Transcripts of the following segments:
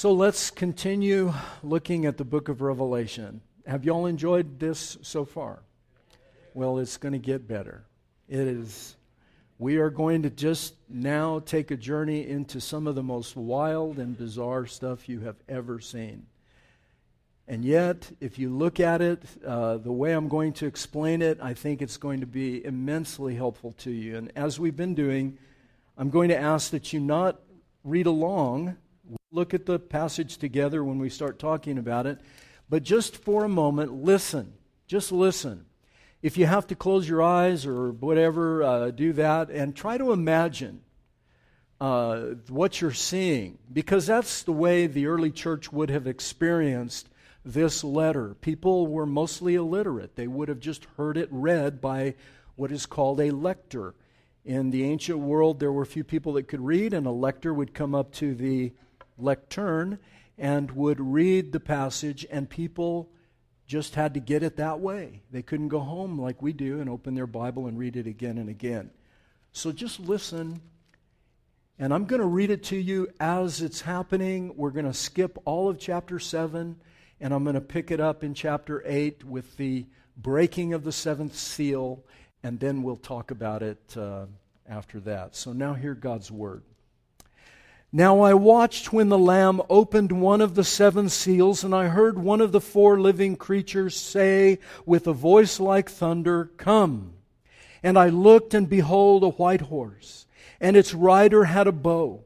So let's continue looking at the book of Revelation. Have y'all enjoyed this so far? Well, it's going to get better. It is. We are going to just now take a journey into some of the most wild and bizarre stuff you have ever seen. And yet, if you look at it uh, the way I'm going to explain it, I think it's going to be immensely helpful to you. And as we've been doing, I'm going to ask that you not read along, look at the passage together when we start talking about it, but just for a moment, listen. Just listen. If you have to close your eyes or whatever, uh, do that and try to imagine uh, what you're seeing, because that's the way the early church would have experienced this letter. People were mostly illiterate. They would have just heard it read by what is called a lector. In the ancient world, there were few people that could read, and a lector would come up to the lectern and would read the passage, and people just had to get it that way. They couldn't go home like we do and open their Bible and read it again and again. So just listen. And I'm going to read it to you as it's happening. We're going to skip all of chapter 7 and I'm going to pick it up in chapter 8 with the breaking of the seventh seal, and then we'll talk about it uh, after that. So now hear God's word. Now I watched when the Lamb opened one of the seven seals, and I heard one of the four living creatures say with a voice like thunder, Come. And I looked, and behold, a white horse, and its rider had a bow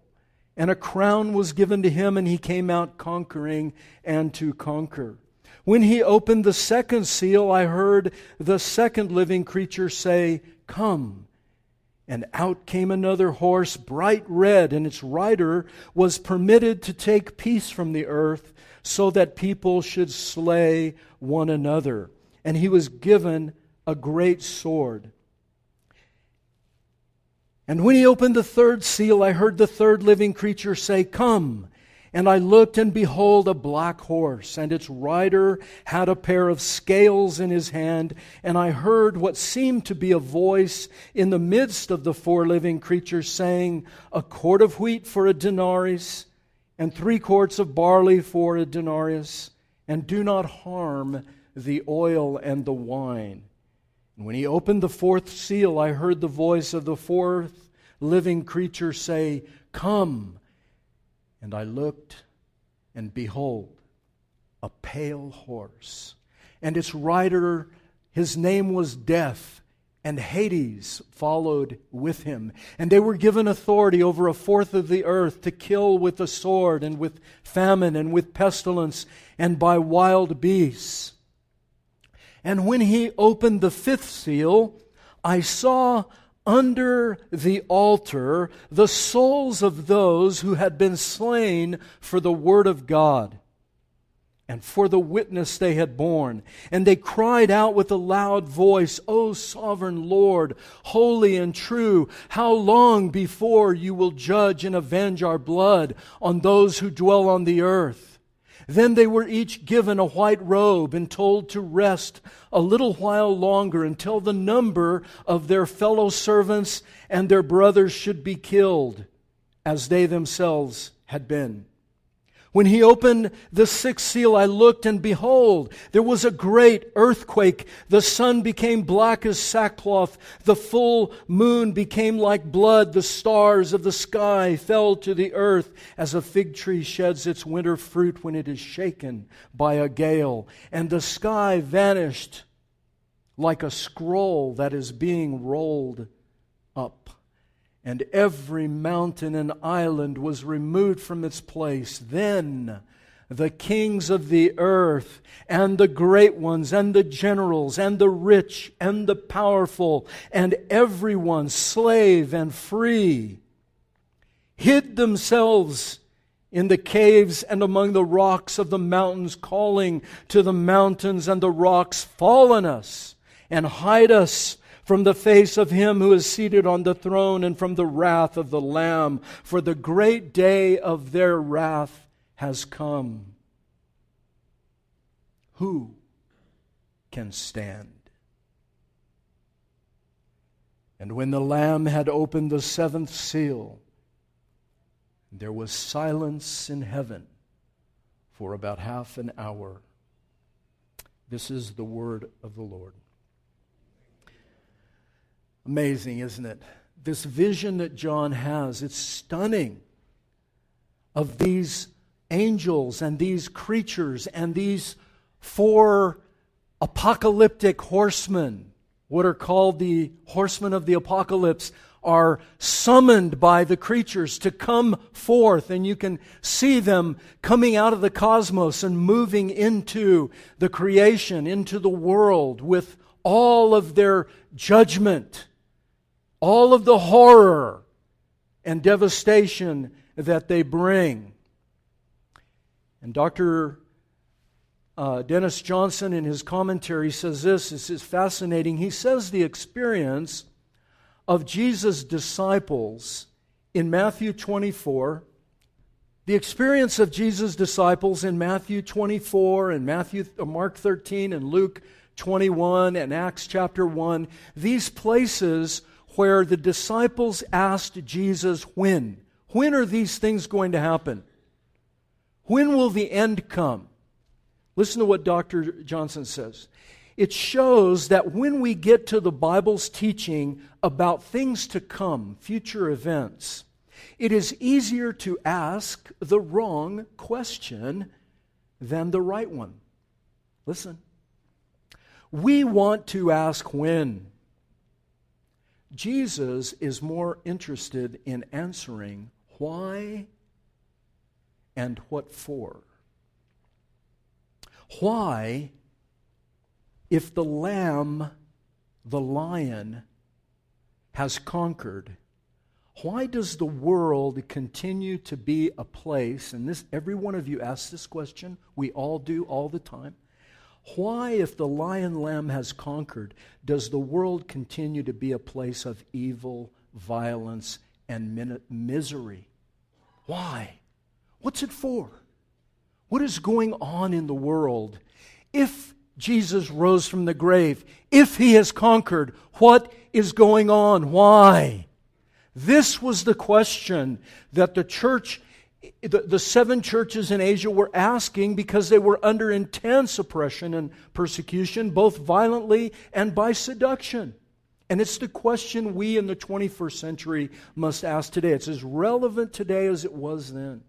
and a crown was given to him, and he came out conquering and to conquer. When he opened the second seal, I heard the second living creature say, Come. And out came another horse, bright red, and its rider was permitted to take peace from the earth, so that people should slay one another. And he was given a great sword. And when he opened the third seal, I heard the third living creature say, Come. And I looked, and behold, a black horse, and its rider had a pair of scales in his hand. And I heard what seemed to be a voice in the midst of the four living creatures saying, A quart of wheat for a denarius, and three quarts of barley for a denarius, and do not harm the oil and the wine. And when he opened the fourth seal, I heard the voice of the fourth living creature say, Come. And I looked, and behold, a pale horse. And its rider, his name was Death, and Hades followed with him. And they were given authority over a fourth of the earth to kill with the sword, and with famine, and with pestilence, and by wild beasts. And when he opened the fifth seal, I saw under the altar the souls of those who had been slain for the word of God and for the witness they had borne. And they cried out with a loud voice, O sovereign Lord, holy and true, how long before you will judge and avenge our blood on those who dwell on the earth? Then they were each given a white robe and told to rest a little while longer until the number of their fellow servants and their brothers should be killed, as they themselves had been. When he opened the sixth seal, I looked, and behold, there was a great earthquake. The sun became black as sackcloth. The full moon became like blood. The stars of the sky fell to the earth as a fig tree sheds its winter fruit when it is shaken by a gale. And the sky vanished like a scroll that is being rolled up and every mountain and island was removed from its place. Then the kings of the earth, and the great ones, and the generals, and the rich, and the powerful, and everyone, slave and free, hid themselves in the caves and among the rocks of the mountains, calling to the mountains and the rocks, Fall on us and hide us from the face of him who is seated on the throne and from the wrath of the Lamb, for the great day of their wrath has come. Who can stand? And when the Lamb had opened the seventh seal, there was silence in heaven for about half an hour. This is the word of the Lord. Amazing, isn't it? This vision that John has, it's stunning of these angels and these creatures and these four apocalyptic horsemen, what are called the horsemen of the apocalypse, are summoned by the creatures to come forth, and you can see them coming out of the cosmos and moving into the creation, into the world with all of their judgment, all of the horror and devastation that they bring. And Dr. Uh, Dennis Johnson, in his commentary, says this. This is fascinating. He says the experience of Jesus' disciples in Matthew 24, the experience of Jesus' disciples in Matthew 24 and Matthew, uh, Mark 13 and Luke 21 and Acts chapter 1, these places where the disciples asked Jesus, when? When are these things going to happen? When will the end come? Listen to what Dr. Johnson says it shows that when we get to the Bible's teaching about things to come, future events, it is easier to ask the wrong question than the right one. Listen. We want to ask when. Jesus is more interested in answering why and what for. Why if the lamb, the lion, has conquered, why does the world continue to be a place, and this every one of you asks this question, we all do all the time. Why, if the lion lamb has conquered, does the world continue to be a place of evil, violence, and misery? Why? What's it for? What is going on in the world? If Jesus rose from the grave. If he has conquered, what is going on? Why? This was the question that the church, the, the, seven churches in Asia were asking because they were under intense oppression and persecution, both violently and by seduction. And it's the question we in the 21st century must ask today. It's as relevant today as it was then.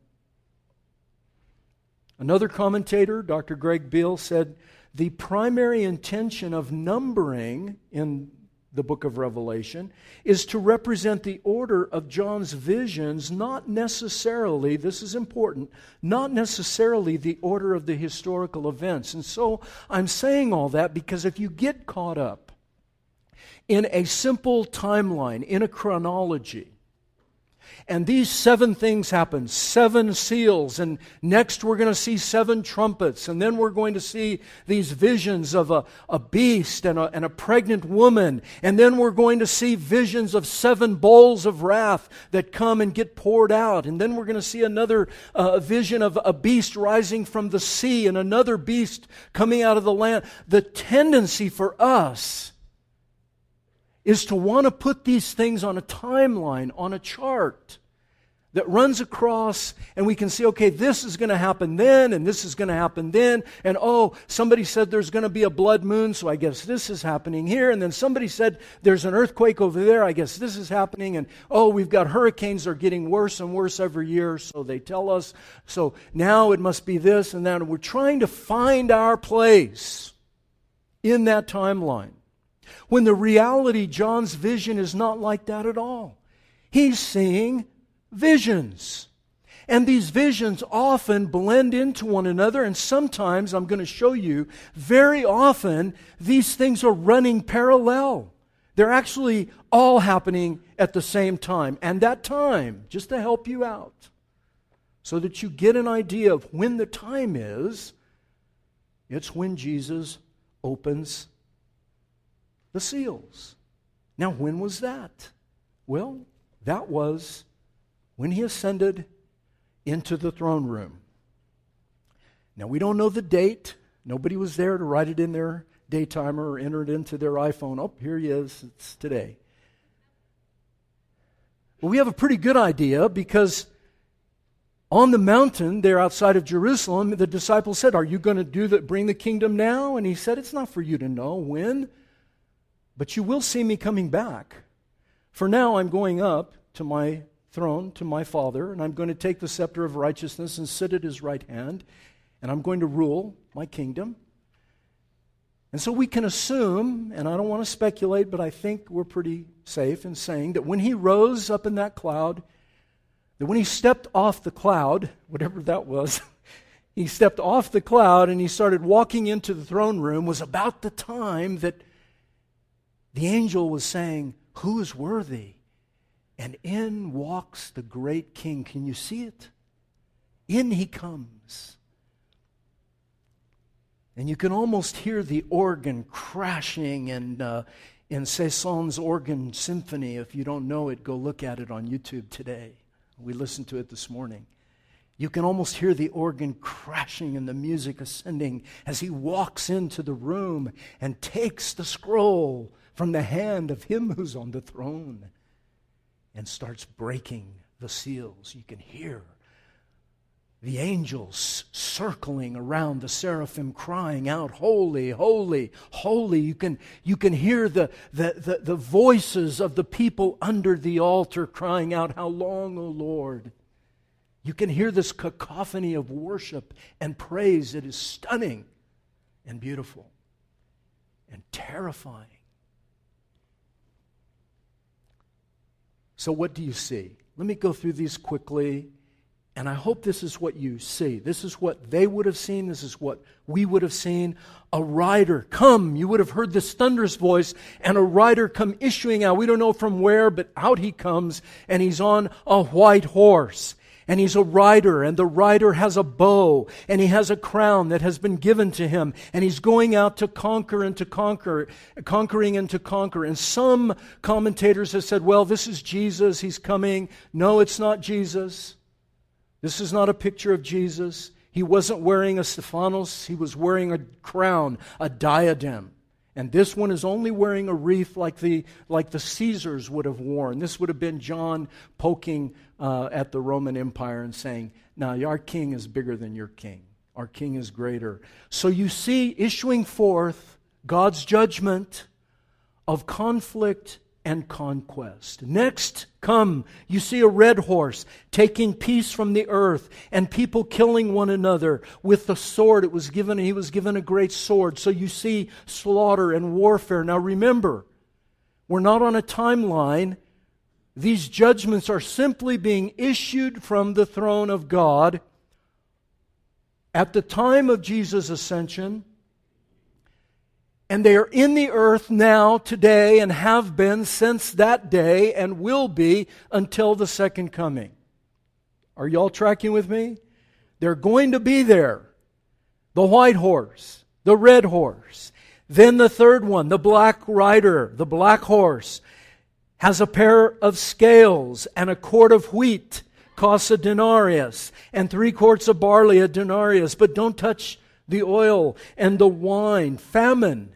Another commentator, Dr. Greg Beale, said the primary intention of numbering in the book of Revelation is to represent the order of John's visions, not necessarily, this is important, not necessarily the order of the historical events. And so I'm saying all that because if you get caught up in a simple timeline, in a chronology, and these seven things happen. Seven seals, and next we're going to see seven trumpets, and then we're going to see these visions of a, a beast and a, and a pregnant woman, and then we're going to see visions of seven bowls of wrath that come and get poured out, and then we're going to see another uh, vision of a beast rising from the sea and another beast coming out of the land. The tendency for us is to want to put these things on a timeline, on a chart that runs across, and we can see, okay, this is going to happen then, and this is going to happen then, and oh, somebody said there's going to be a blood moon, so I guess this is happening here, and then somebody said there's an earthquake over there, I guess this is happening, and oh, we've got hurricanes that are getting worse and worse every year, so they tell us, so now it must be this and that, and we're trying to find our place in that timeline. When the reality, John's vision is not like that at all. He's seeing visions. And these visions often blend into one another, and sometimes, I'm going to show you, very often, these things are running parallel. They're actually all happening at the same time. And that time, just to help you out, so that you get an idea of when the time is, it's when Jesus opens the seals. Now, when was that? Well, that was when he ascended into the throne room. Now, we don't know the date. Nobody was there to write it in their daytimer or enter it into their iPhone. Oh, here he is. It's today. Well, we have a pretty good idea because on the mountain there outside of Jerusalem, the disciples said, Are you going to do that, bring the kingdom now? And he said, It's not for you to know when, but you will see me coming back. For now I'm going up to my throne, to my Father, and I'm going to take the scepter of righteousness and sit at his right hand, and I'm going to rule my kingdom. And so we can assume, and I don't want to speculate, but I think we're pretty safe in saying that when he rose up in that cloud, that when he stepped off the cloud, whatever that was, he stepped off the cloud and he started walking into the throne room, was about the time that the angel was saying, Who is worthy? And in walks the great king. Can you see it? In he comes. And you can almost hear the organ crashing and uh, in Saint-Saëns organ symphony. If you don't know it, go look at it on YouTube today. We listened to it this morning. You can almost hear the organ crashing and the music ascending as he walks into the room and takes the scroll from the hand of him who's on the throne and starts breaking the seals. You can hear the angels circling around the seraphim crying out holy holy holy. You can you can hear the, the, the, the, voices of the people under the altar crying out how long o lord? You can hear this cacophony of worship and praise. It is stunning and beautiful and terrifying so what do you see let me go through these quickly and I hope this is what you see. This is what they would have seen. This is what we would have seen. A rider come. You would have heard this thunderous voice and a rider come issuing out. We don't know from where, but out he comes and he's on a white horse. And he's a rider, and the rider has a bow, and he has a crown that has been given to him, and he's going out to conquer and to conquer, conquering and to conquer. And some commentators have said, well, this is Jesus, he's coming. No, it's not Jesus. This is not a picture of Jesus. He wasn't wearing a Stephanos, he was wearing a crown, a diadem. And this one is only wearing a wreath like the, like the Caesars would have worn. This would have been John poking uh, at the Roman Empire and saying, Now, our king is bigger than your king. Our king is greater. So you see, issuing forth God's judgment of conflict and conquest. Next, come, you see a red horse taking peace from the earth and people killing one another with the sword. It was given, he was given a great sword. So you see slaughter and warfare. Now remember, we're not on a timeline. These judgments are simply being issued from the throne of God. At the time of Jesus' ascension, and they are in the earth now, today, and have been since that day, and will be until the second coming. Are y'all tracking with me? They're going to be there. The white horse, the red horse. Then the third one, the black rider, the black horse, has a pair of scales and a quart of wheat costs a denarius, and three quarts of barley a denarius. But don't touch the oil and the wine. Famine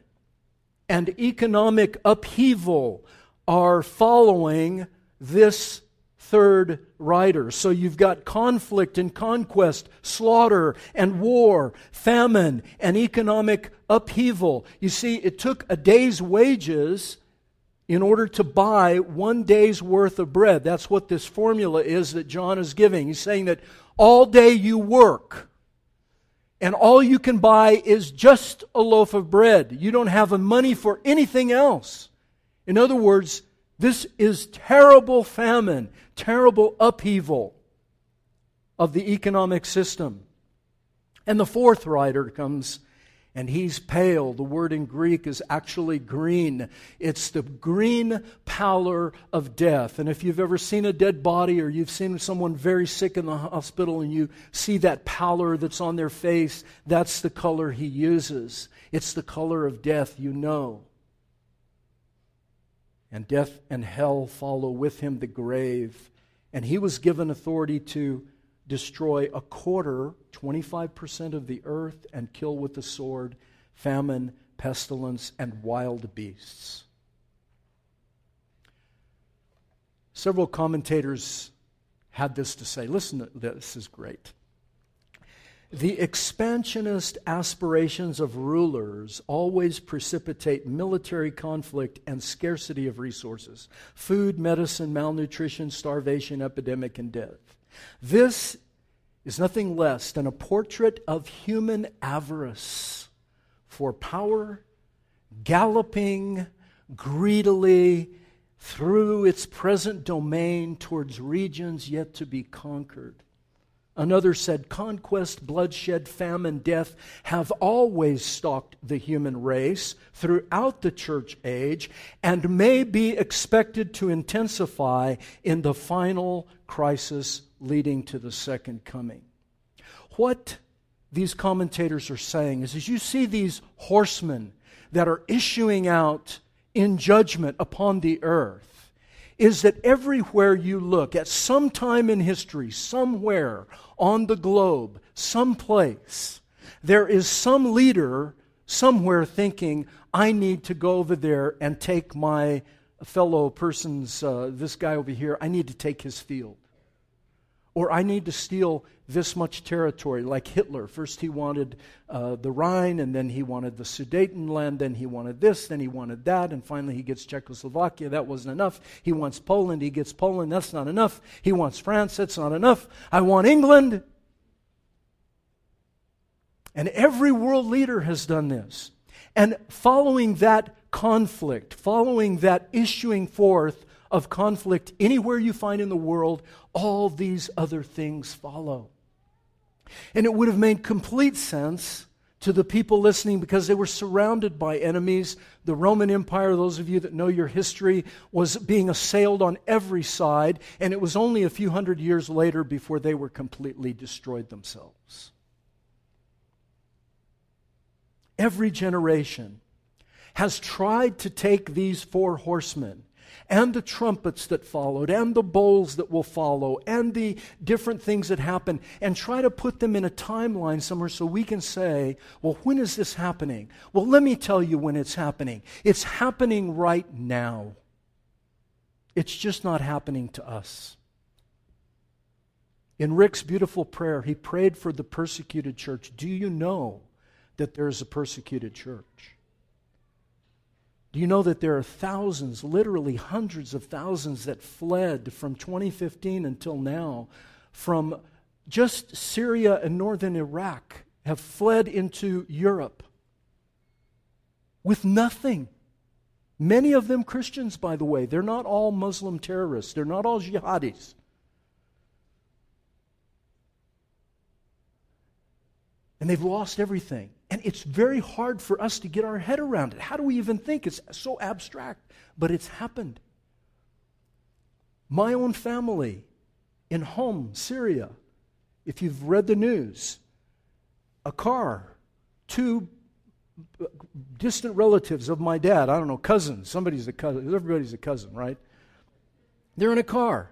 and economic upheaval are following this third rider. So you've got conflict and conquest, slaughter and war, famine and economic upheaval. You see, it took a day's wages in order to buy one day's worth of bread. That's what this formula is that John is giving. He's saying that all day you work and all you can buy is just a loaf of bread. You don't have the money for anything else. In other words, this is terrible famine, terrible upheaval of the economic system. And the fourth rider comes and he's pale. The word in Greek is actually green. It's the green pallor of death. And if you've ever seen a dead body or you've seen someone very sick in the hospital and you see that pallor that's on their face, that's the color he uses. It's the color of death, you know. And death and hell follow with him the grave. And he was given authority to destroy a quarter, 25% of the earth, and kill with the sword famine, pestilence, and wild beasts. Several commentators had this to say. Listen this, is great. The expansionist aspirations of rulers always precipitate military conflict and scarcity of resources food, medicine, malnutrition, starvation, epidemic, and death. This is nothing less than a portrait of human avarice for power, galloping greedily through its present domain towards regions yet to be conquered. Another said, Conquest, bloodshed, famine, death have always stalked the human race throughout the church age and may be expected to intensify in the final crisis leading to the second coming. What these commentators are saying is as you see these horsemen that are issuing out in judgment upon the earth, is that everywhere you look, at some time in history, somewhere on the globe, someplace, there is some leader somewhere thinking, I need to go over there and take my fellow person's, uh, this guy over here, I need to take his field. Or I need to steal this much territory, like Hitler. First, he wanted uh, the Rhine, and then he wanted the Sudetenland, then he wanted this, then he wanted that, and finally he gets Czechoslovakia. That wasn't enough. He wants Poland, he gets Poland. That's not enough. He wants France. That's not enough. I want England. And every world leader has done this. And following that conflict, following that issuing forth of conflict anywhere you find in the world, all these other things follow. And it would have made complete sense to the people listening because they were surrounded by enemies. The Roman Empire, those of you that know your history, was being assailed on every side, and it was only a few hundred years later before they were completely destroyed themselves. Every generation has tried to take these four horsemen and the trumpets that followed, and the bowls that will follow, and the different things that happen, and try to put them in a timeline somewhere so we can say, well, when is this happening? Well, let me tell you when it's happening. It's happening right now. It's just not happening to us. In Rick's beautiful prayer, he prayed for the persecuted church. Do you know that there is a persecuted church? Do you know that there are thousands, literally hundreds of thousands, that fled from 2015 until now from just Syria and northern Iraq, have fled into Europe with nothing. Many of them Christians, by the way. They're not all Muslim terrorists, they're not all jihadis. And they've lost everything. And it's very hard for us to get our head around it. How do we even think? It's so abstract, but it's happened. My own family in Homs, Syria, if you've read the news, a car, two distant relatives of my dad, I don't know, cousins, somebody's a cousin, everybody's a cousin, right? They're in a car.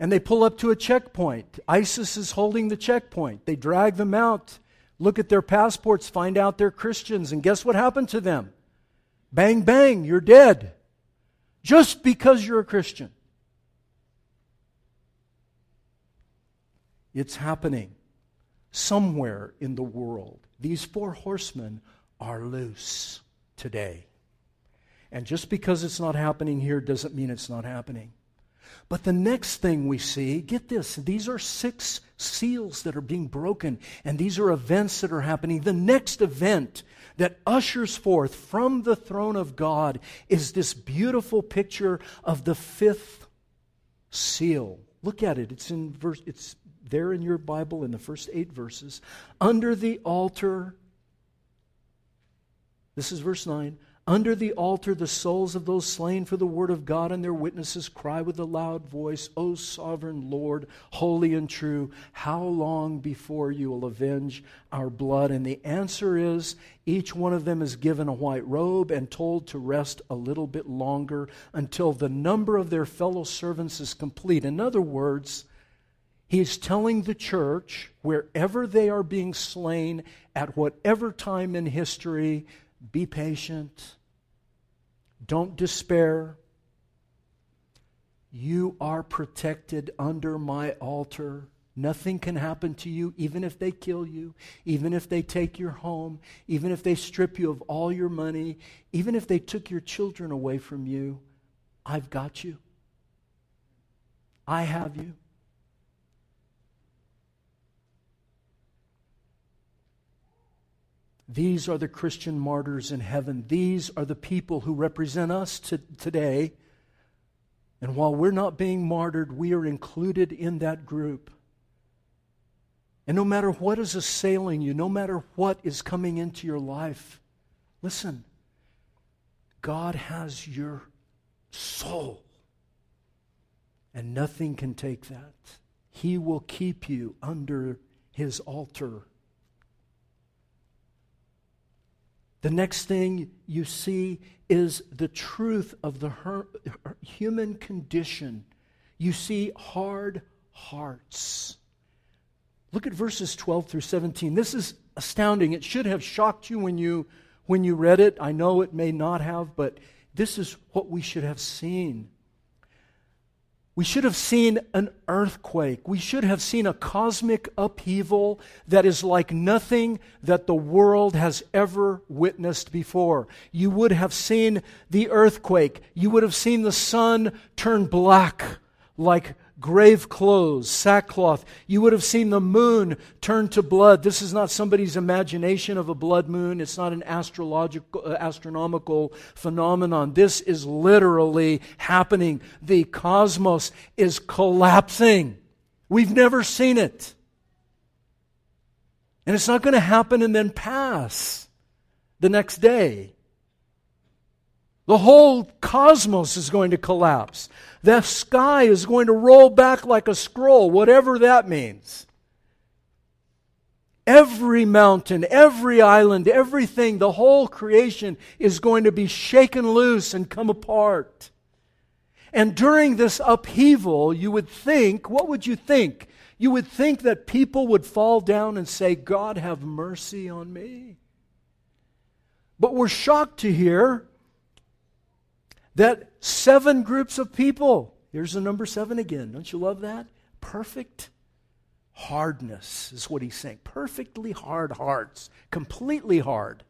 And they pull up to a checkpoint. ISIS is holding the checkpoint. They drag them out look at their passports, find out they're Christians, and guess what happened to them? Bang, bang, you're dead. Just because you're a Christian. It's happening somewhere in the world. These four horsemen are loose today. And just because it's not happening here doesn't mean it's not happening. But the next thing we see, get this, these are six seals that are being broken, and these are events that are happening. The next event that ushers forth from the throne of God is this beautiful picture of the fifth seal. Look at it. It's in verse it's there in your Bible in the first 8 verses. Under the altar This is verse 9. Under the altar, the souls of those slain for the word of God and their witnesses cry with a loud voice, O sovereign Lord, holy and true, how long before you will avenge our blood? And the answer is each one of them is given a white robe and told to rest a little bit longer until the number of their fellow servants is complete. In other words, He's telling the church, wherever they are being slain, at whatever time in history, be patient don't despair. You are protected under my altar. Nothing can happen to you, even if they kill you, even if they take your home, even if they strip you of all your money, even if they took your children away from you. I've got you. I have you. These are the Christian martyrs in heaven. These are the people who represent us to, today. And while we're not being martyred, we are included in that group. And no matter what is assailing you, no matter what is coming into your life, listen, God has your soul. And nothing can take that. He will keep you under his altar. The next thing you see is the truth of the her- human condition. You see hard hearts. Look at verses 12 through 17. This is astounding. It should have shocked you when you when you read it. I know it may not have, but this is what we should have seen. We should have seen an earthquake. We should have seen a cosmic upheaval that is like nothing that the world has ever witnessed before. You would have seen the earthquake. You would have seen the sun turn black like grave clothes, sackcloth. You would have seen the moon turn to blood. This is not somebody's imagination of a blood moon. It's not an astrological, uh, astronomical phenomenon. This is literally happening. The cosmos is collapsing. We've never seen it. And it's not going to happen and then pass the next day. The whole cosmos is going to collapse. The sky is going to roll back like a scroll, whatever that means. Every mountain, every island, everything, the whole creation is going to be shaken loose and come apart. And during this upheaval, you would think, what would you think? You would think that people would fall down and say, God, have mercy on me. But we're shocked to hear that seven groups of people, here's the number seven again. Don't you love that? Perfect hardness is what he's saying. Perfectly hard hearts, completely hard.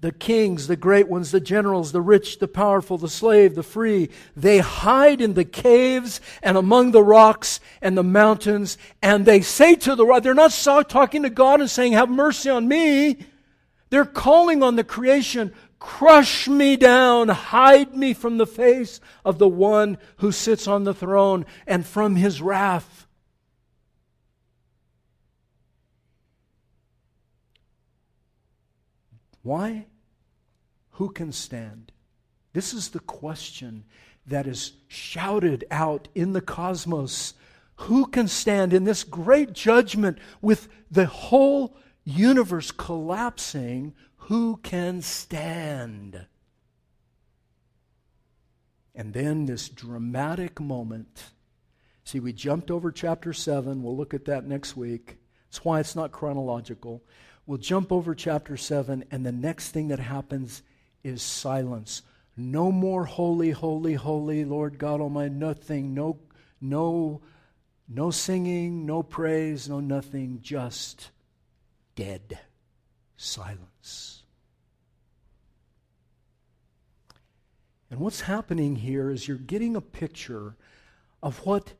The kings, the great ones, the generals, the rich, the powerful, the slave, the free, they hide in the caves and among the rocks and the mountains, and they say to the rock, they're not talking to God and saying, Have mercy on me. They're calling on the creation, Crush me down, hide me from the face of the one who sits on the throne and from his wrath. Why? Who can stand? This is the question that is shouted out in the cosmos. Who can stand in this great judgment with the whole universe collapsing? Who can stand? And then this dramatic moment. See, we jumped over chapter 7. We'll look at that next week. That's why it's not chronological. We'll jump over chapter 7, and the next thing that happens is silence. No more holy, holy, holy, Lord God Almighty. Nothing. No, no, no singing, no praise, no nothing. Just dead silence. And what's happening here is you're getting a picture of what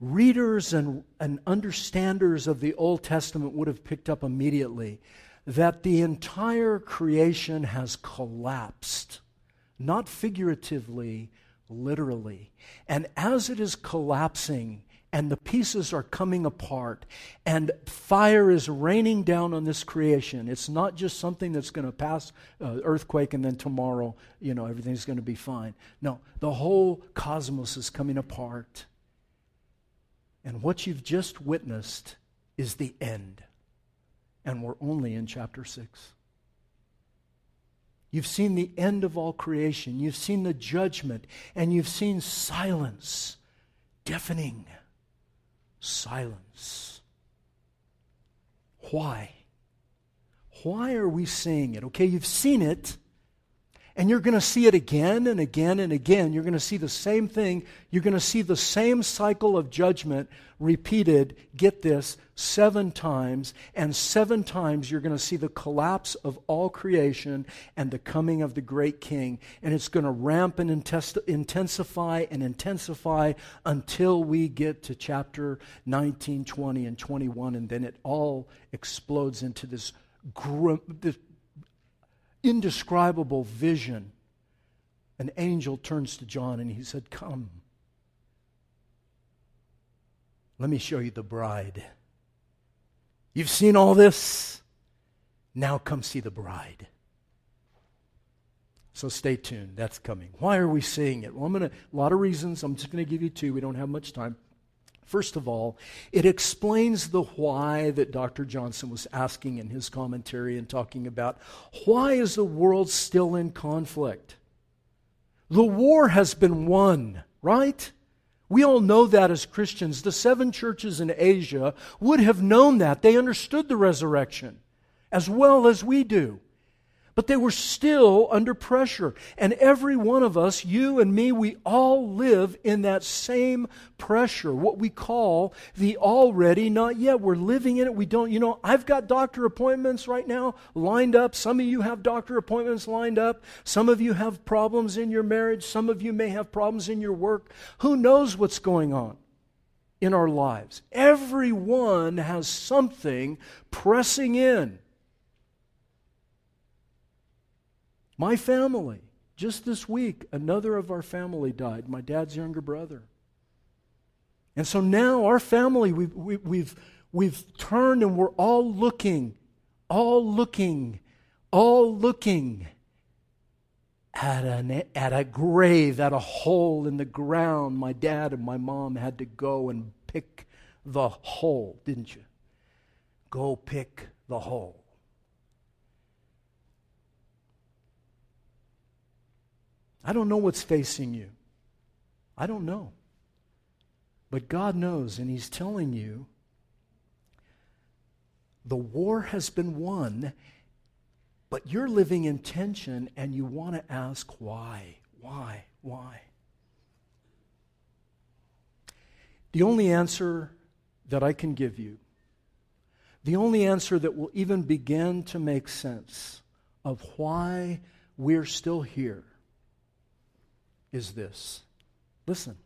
readers and, and understanders of the Old Testament would have picked up immediately that the entire creation has collapsed, not figuratively, literally. And as it is collapsing, and the pieces are coming apart, and fire is raining down on this creation. It's not just something that's going to pass uh, earthquake and then tomorrow, you know, everything's going to be fine. No, the whole cosmos is coming apart. And what you've just witnessed is the end. And we're only in chapter 6. You've seen the end of all creation. You've seen the judgment, and you've seen silence, deafening silence. Why? Why are we seeing it? Okay, you've seen it, And you're going to see it again and again and again. You're going to see the same thing. You're going to see the same cycle of judgment repeated, get this, seven times. And seven times you're going to see the collapse of all creation and the coming of the great king. And it's going to ramp and intensify and intensify until we get to chapter 19, 20, and 21. And then it all explodes into this, this indescribable vision, an angel turns to John and he said, Come. Let me show you the bride. You've seen all this. Now come see the bride. So stay tuned. That's coming. Why are we seeing it? Well, I'm going to, a lot of reasons. I'm just going to give you two. We don't have much time. First of all, it explains the why that Dr. Johnson was asking in his commentary and talking about. Why is the world still in conflict? The war has been won, right? We all know that as Christians. The seven churches in Asia would have known that. They understood the resurrection as well as we do. But they were still under pressure. And every one of us, you and me, we all live in that same pressure, what we call the already not yet. We're living in it. We don't, you know, I've got doctor appointments right now lined up. Some of you have doctor appointments lined up. Some of you have problems in your marriage. Some of you may have problems in your work. Who knows what's going on? In our lives. Everyone has something pressing in. My family, just this week, another of our family died, my dad's younger brother. And so now our family, we've, we, have we've, we've turned and we're all looking, all looking, all looking at, an, at a grave, at a hole in the ground. My dad and my mom had to go and pick the hole, didn't you? Go pick the hole. I don't know what's facing you. I don't know. But God knows, and He's telling you the war has been won, but you're living in tension and you want to ask why, why, why. The only answer that I can give you, the only answer that will even begin to make sense of why we're still here is this. Listen,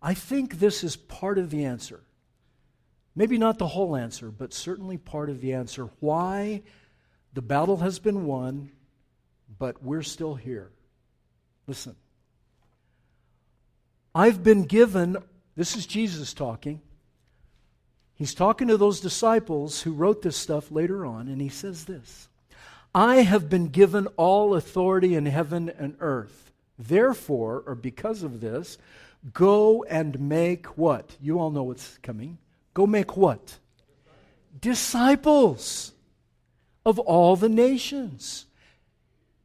I think this is part of the answer. Maybe not the whole answer, but certainly part of the answer. Why the battle has been won, but we're still here. Listen. I've been given, this is Jesus talking. He's talking to those disciples who wrote this stuff later on, and he says this I have been given all authority in heaven and earth. Therefore, or because of this, go and make what? You all know what's coming. Go make what? Disciples of all the nations,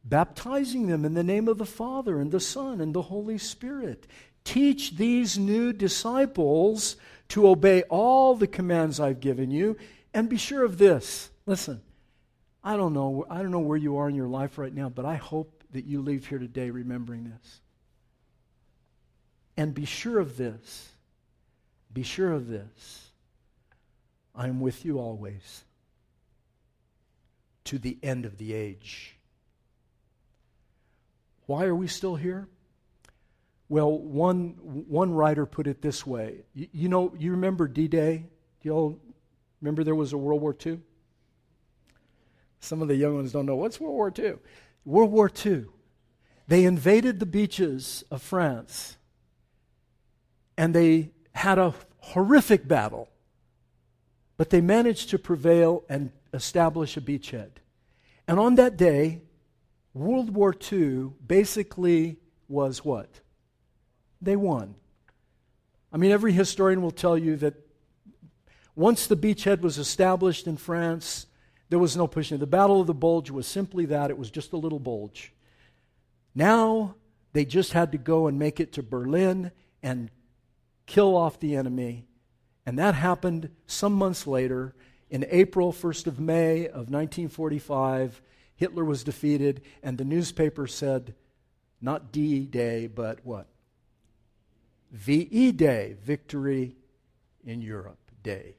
baptizing them in the name of the Father and the Son and the Holy Spirit. Teach these new disciples to obey all the commands I've given you, and be sure of this. Listen, I don't know, I don't know where you are in your life right now, but I hope that you leave here today remembering this. And be sure of this. Be sure of this. I am with you always to the end of the age. Why are we still here? Well, one, one writer put it this way. You, you know, you remember D Day? You all remember there was a World War II? Some of the young ones don't know what's World War II. World War II. They invaded the beaches of France and they had a horrific battle, but they managed to prevail and establish a beachhead. And on that day, World War II basically was what? They won. I mean, every historian will tell you that once the beachhead was established in France, there was no pushing. The Battle of the Bulge was simply that it was just a little bulge. Now they just had to go and make it to Berlin and kill off the enemy. And that happened some months later. In April, 1st of May of 1945, Hitler was defeated, and the newspaper said, not D Day, but what? VE Day, Victory in Europe Day.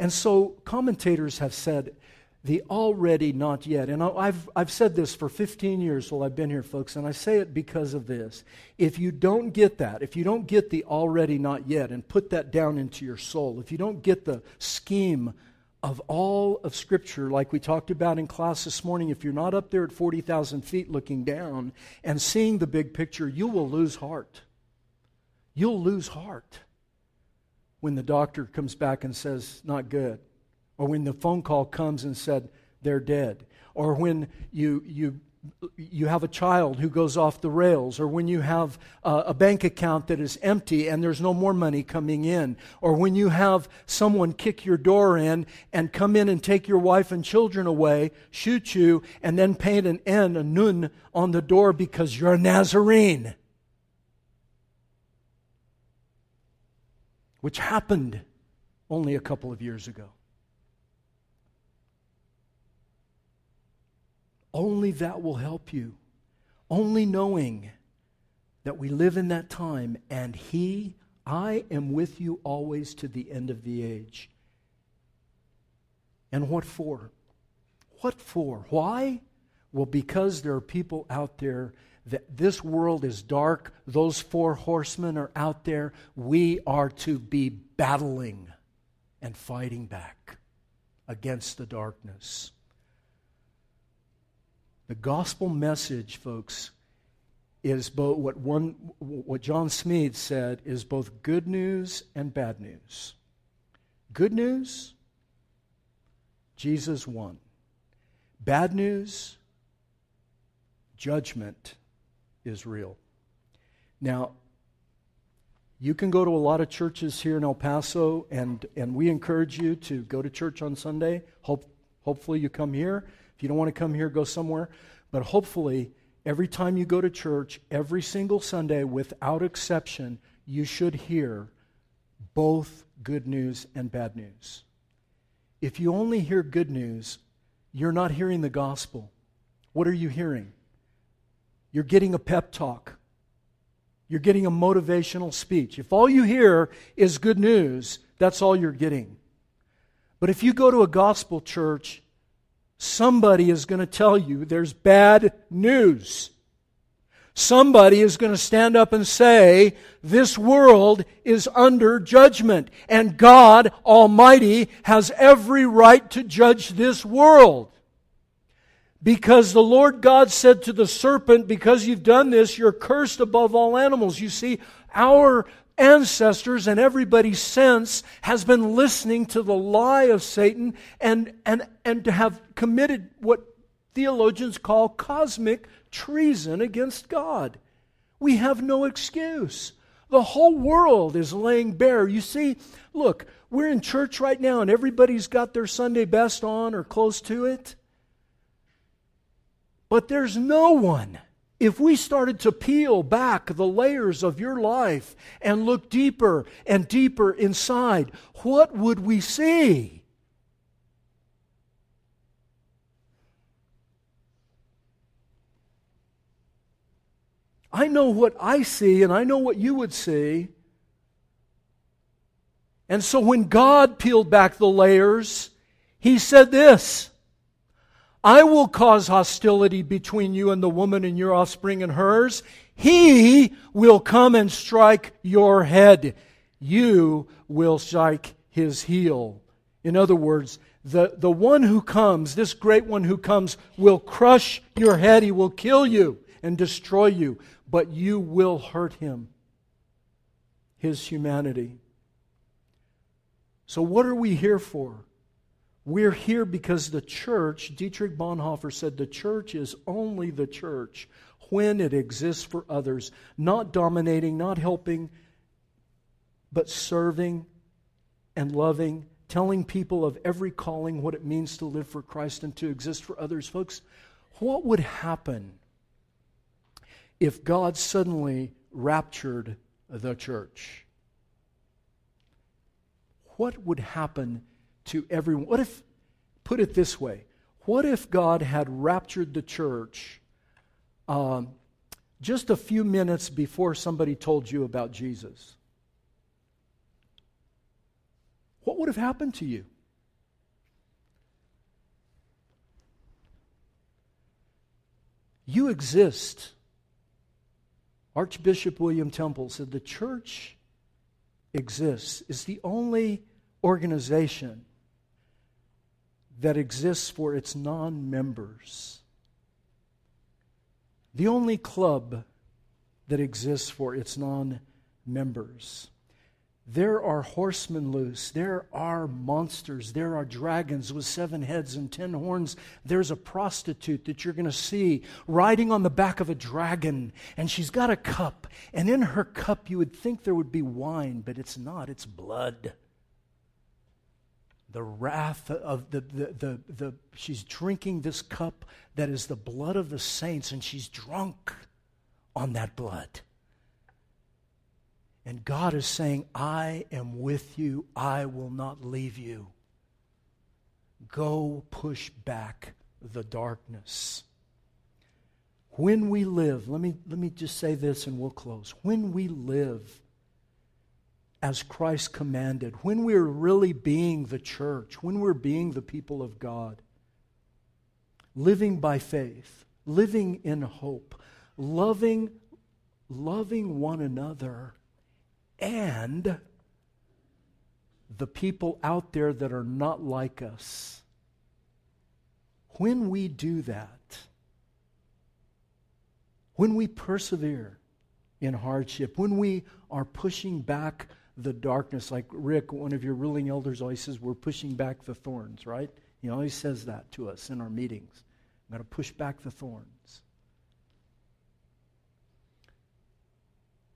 And so commentators have said the already not yet. And I've, I've said this for 15 years while I've been here, folks, and I say it because of this. If you don't get that, if you don't get the already not yet and put that down into your soul, if you don't get the scheme of all of Scripture, like we talked about in class this morning, if you're not up there at 40,000 feet looking down and seeing the big picture, you will lose heart. You'll lose heart when the doctor comes back and says, not good. Or when the phone call comes and said, they're dead. Or when you, you you have a child who goes off the rails, or when you have a, a, bank account that is empty and there's no more money coming in, or when you have someone kick your door in and come in and take your wife and children away, shoot you, and then paint an N, a nun, on the door because you're a Nazarene. Which happened only a couple of years ago. Only that will help you. Only knowing that we live in that time and He, I am with you always to the end of the age. And what for? What for? Why? Well, because there are people out there that this world is dark. Those four horsemen are out there. We are to be battling and fighting back against the darkness. The gospel message, folks, is both what one what John Smead said is both good news and bad news. Good news, Jesus won. Bad news, judgment is real. Now, you can go to a lot of churches here in El Paso, and, and we encourage you to go to church on Sunday. Hope, hopefully, you come here. If you don't want to come here, go somewhere. But hopefully, every time you go to church, every single Sunday, without exception, you should hear both good news and bad news. If you only hear good news, you're not hearing the gospel. What are you hearing? You're getting a pep talk. You're getting a motivational speech. If all you hear is good news, that's all you're getting. But if you go to a gospel church somebody is going to tell you there's bad news. Somebody is going to stand up and say, this world is under judgment, and God Almighty has every right to judge this world. Because the Lord God said to the serpent, Because you've done this, you're cursed above all animals. You see, our ancestors and everybody since has been listening to the lie of Satan and, and, and to have committed what theologians call cosmic treason against God. We have no excuse. The whole world is laying bare. You see, look, we're in church right now and everybody's got their Sunday best on or close to it. But there's no one if we started to peel back the layers of your life and look deeper and deeper inside, what would we see? I know what I see, and I know what you would see. And so when God peeled back the layers, He said this I will cause hostility between you and the woman and your offspring and hers. He will come and strike your head. You will strike his heel. In other words, the, the one who comes, this great one who comes, will crush your head. He will kill you and destroy you, but you will hurt him. His humanity. So, what are we here for? We're here because the church, Dietrich Bonhoeffer said, the church is only the church when it exists for others, not dominating, not helping, but serving and loving, telling people of every calling what it means to live for Christ and to exist for others. Folks, what would happen if God suddenly raptured the church? What would happen to everyone. What if, put it this way, What if God had raptured the church um, just a few minutes before somebody told you about Jesus? What would have happened to you? You exist. Archbishop William Temple said the church exists, is the only organization that exists for its non members. The only club that exists for its non members. There are horsemen loose. There are monsters. There are dragons with seven heads and ten horns. There's a prostitute that you're going to see riding on the back of a dragon, and she's got a cup. And in her cup, you would think there would be wine, but it's not, it's blood. The wrath of the, the, the, the she's drinking this cup that is the blood of the saints, and she's drunk on that blood. And God is saying, I am with you. I will not leave you. Go push back the darkness. When we live, let me, let me just say this and we'll close. When we live as Christ commanded, when we're really being the church, when we're being the people of God, living by faith, living in hope, loving, loving one another and the people out there that are not like us. When we do that, when we persevere in hardship, when we are pushing back the darkness, like Rick, one of your ruling elders, always says, we're pushing back the thorns, right? He always says that to us in our meetings. I'm going to push back the thorns.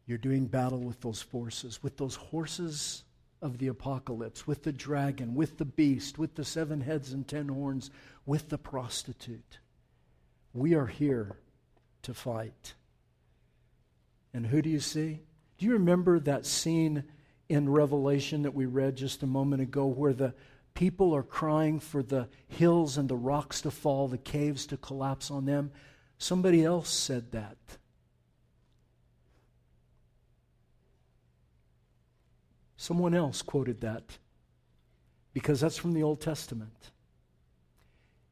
You're doing battle with those forces, with those horses of the apocalypse, with the dragon, with the beast, with the seven heads and ten horns, with the prostitute. We are here to fight. And who do you see? Do you remember that scene in Revelation that we read just a moment ago where the people are crying for the hills and the rocks to fall, the caves to collapse on them? Somebody else said that. Someone else quoted that because that's from the Old Testament.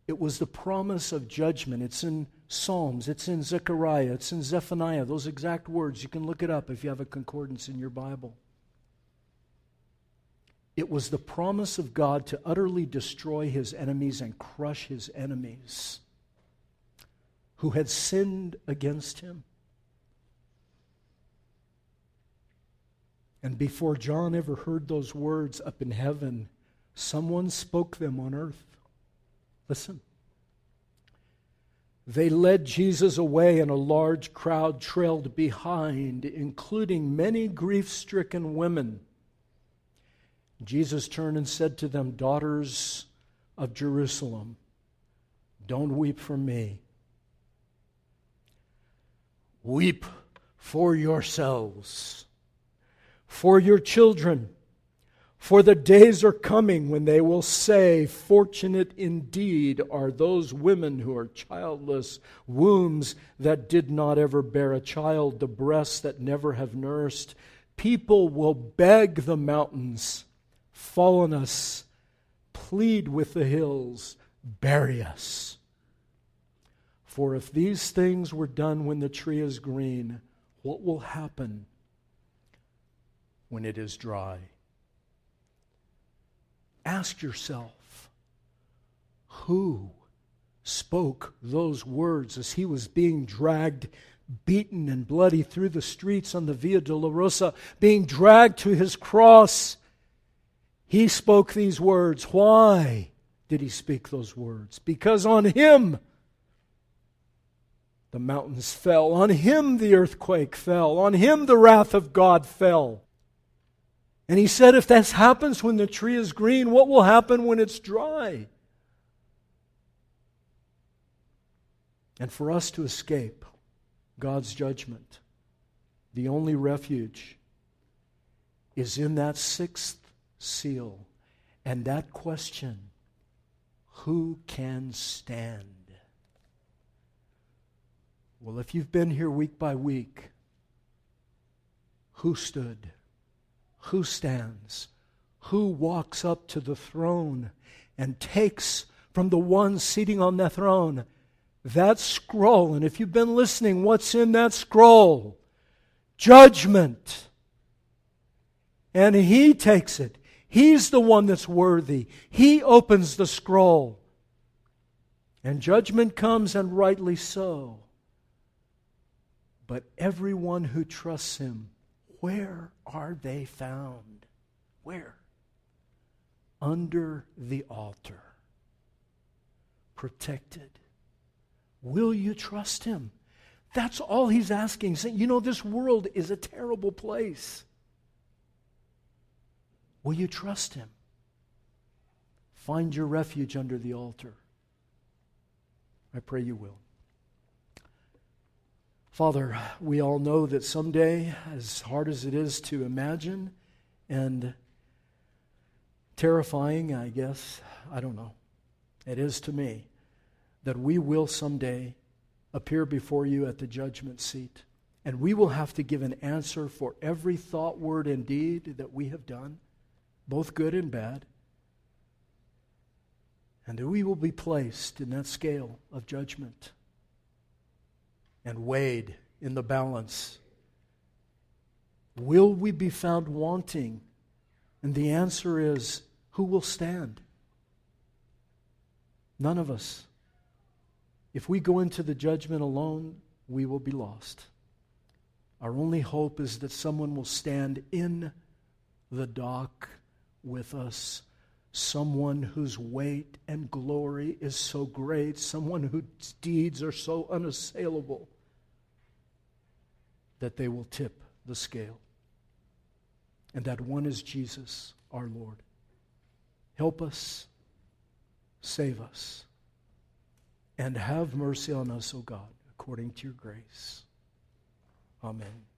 It was the promise of judgment. It's in Psalms, it's in Zechariah, it's in Zephaniah. Those exact words. You can look it up if you have a concordance in your Bible. It was the promise of God to utterly destroy his enemies and crush his enemies who had sinned against him. And before John ever heard those words up in heaven, someone spoke them on earth. Listen. They led Jesus away, and a large crowd trailed behind, including many grief stricken women. Jesus turned and said to them, Daughters of Jerusalem, don't weep for me. Weep for yourselves for your children. For the days are coming when they will say, Fortunate indeed are those women who are childless, wombs that did not ever bear a child, the breasts that never have nursed. People will beg the mountains, Fall on us, plead with the hills, bury us. For if these things were done when the tree is green, what will happen when it is dry. Ask yourself who spoke those words as he was being dragged, beaten, and bloody through the streets on the Via Dolorosa, being dragged to his cross. He spoke these words. Why did he speak those words? Because on him the mountains fell, on him the earthquake fell, on him the wrath of God fell. And he said, if that happens when the tree is green, what will happen when it's dry? And for us to escape God's judgment, the only refuge is in that sixth seal. And that question who can stand? Well, if you've been here week by week, who stood? Who stands? Who walks up to the throne and takes from the one sitting on the throne that scroll? And if you've been listening, what's in that scroll? Judgment. And he takes it. He's the one that's worthy. He opens the scroll. And judgment comes, and rightly so. But everyone who trusts him, where are they found? Where? Under the altar. Protected. Will you trust him? That's all he's asking. You know, this world is a terrible place. Will you trust him? Find your refuge under the altar. I pray you will. Father, we all know that someday, as hard as it is to imagine and terrifying, I guess, I don't know, it is to me, that we will someday appear before you at the judgment seat. And we will have to give an answer for every thought, word, and deed that we have done both good and bad. And that we will be placed in that scale of judgment and weighed in the balance. Will we be found wanting? And the answer is who will stand? None of us. If we go into the judgment alone, we will be lost. Our only hope is that someone will stand in the dock with us. Someone whose weight and glory is so great, someone whose deeds are so unassailable that they will tip the scale. And that one is Jesus, our Lord. Help us, save us, and have mercy on us, O God, according to your grace. Amen.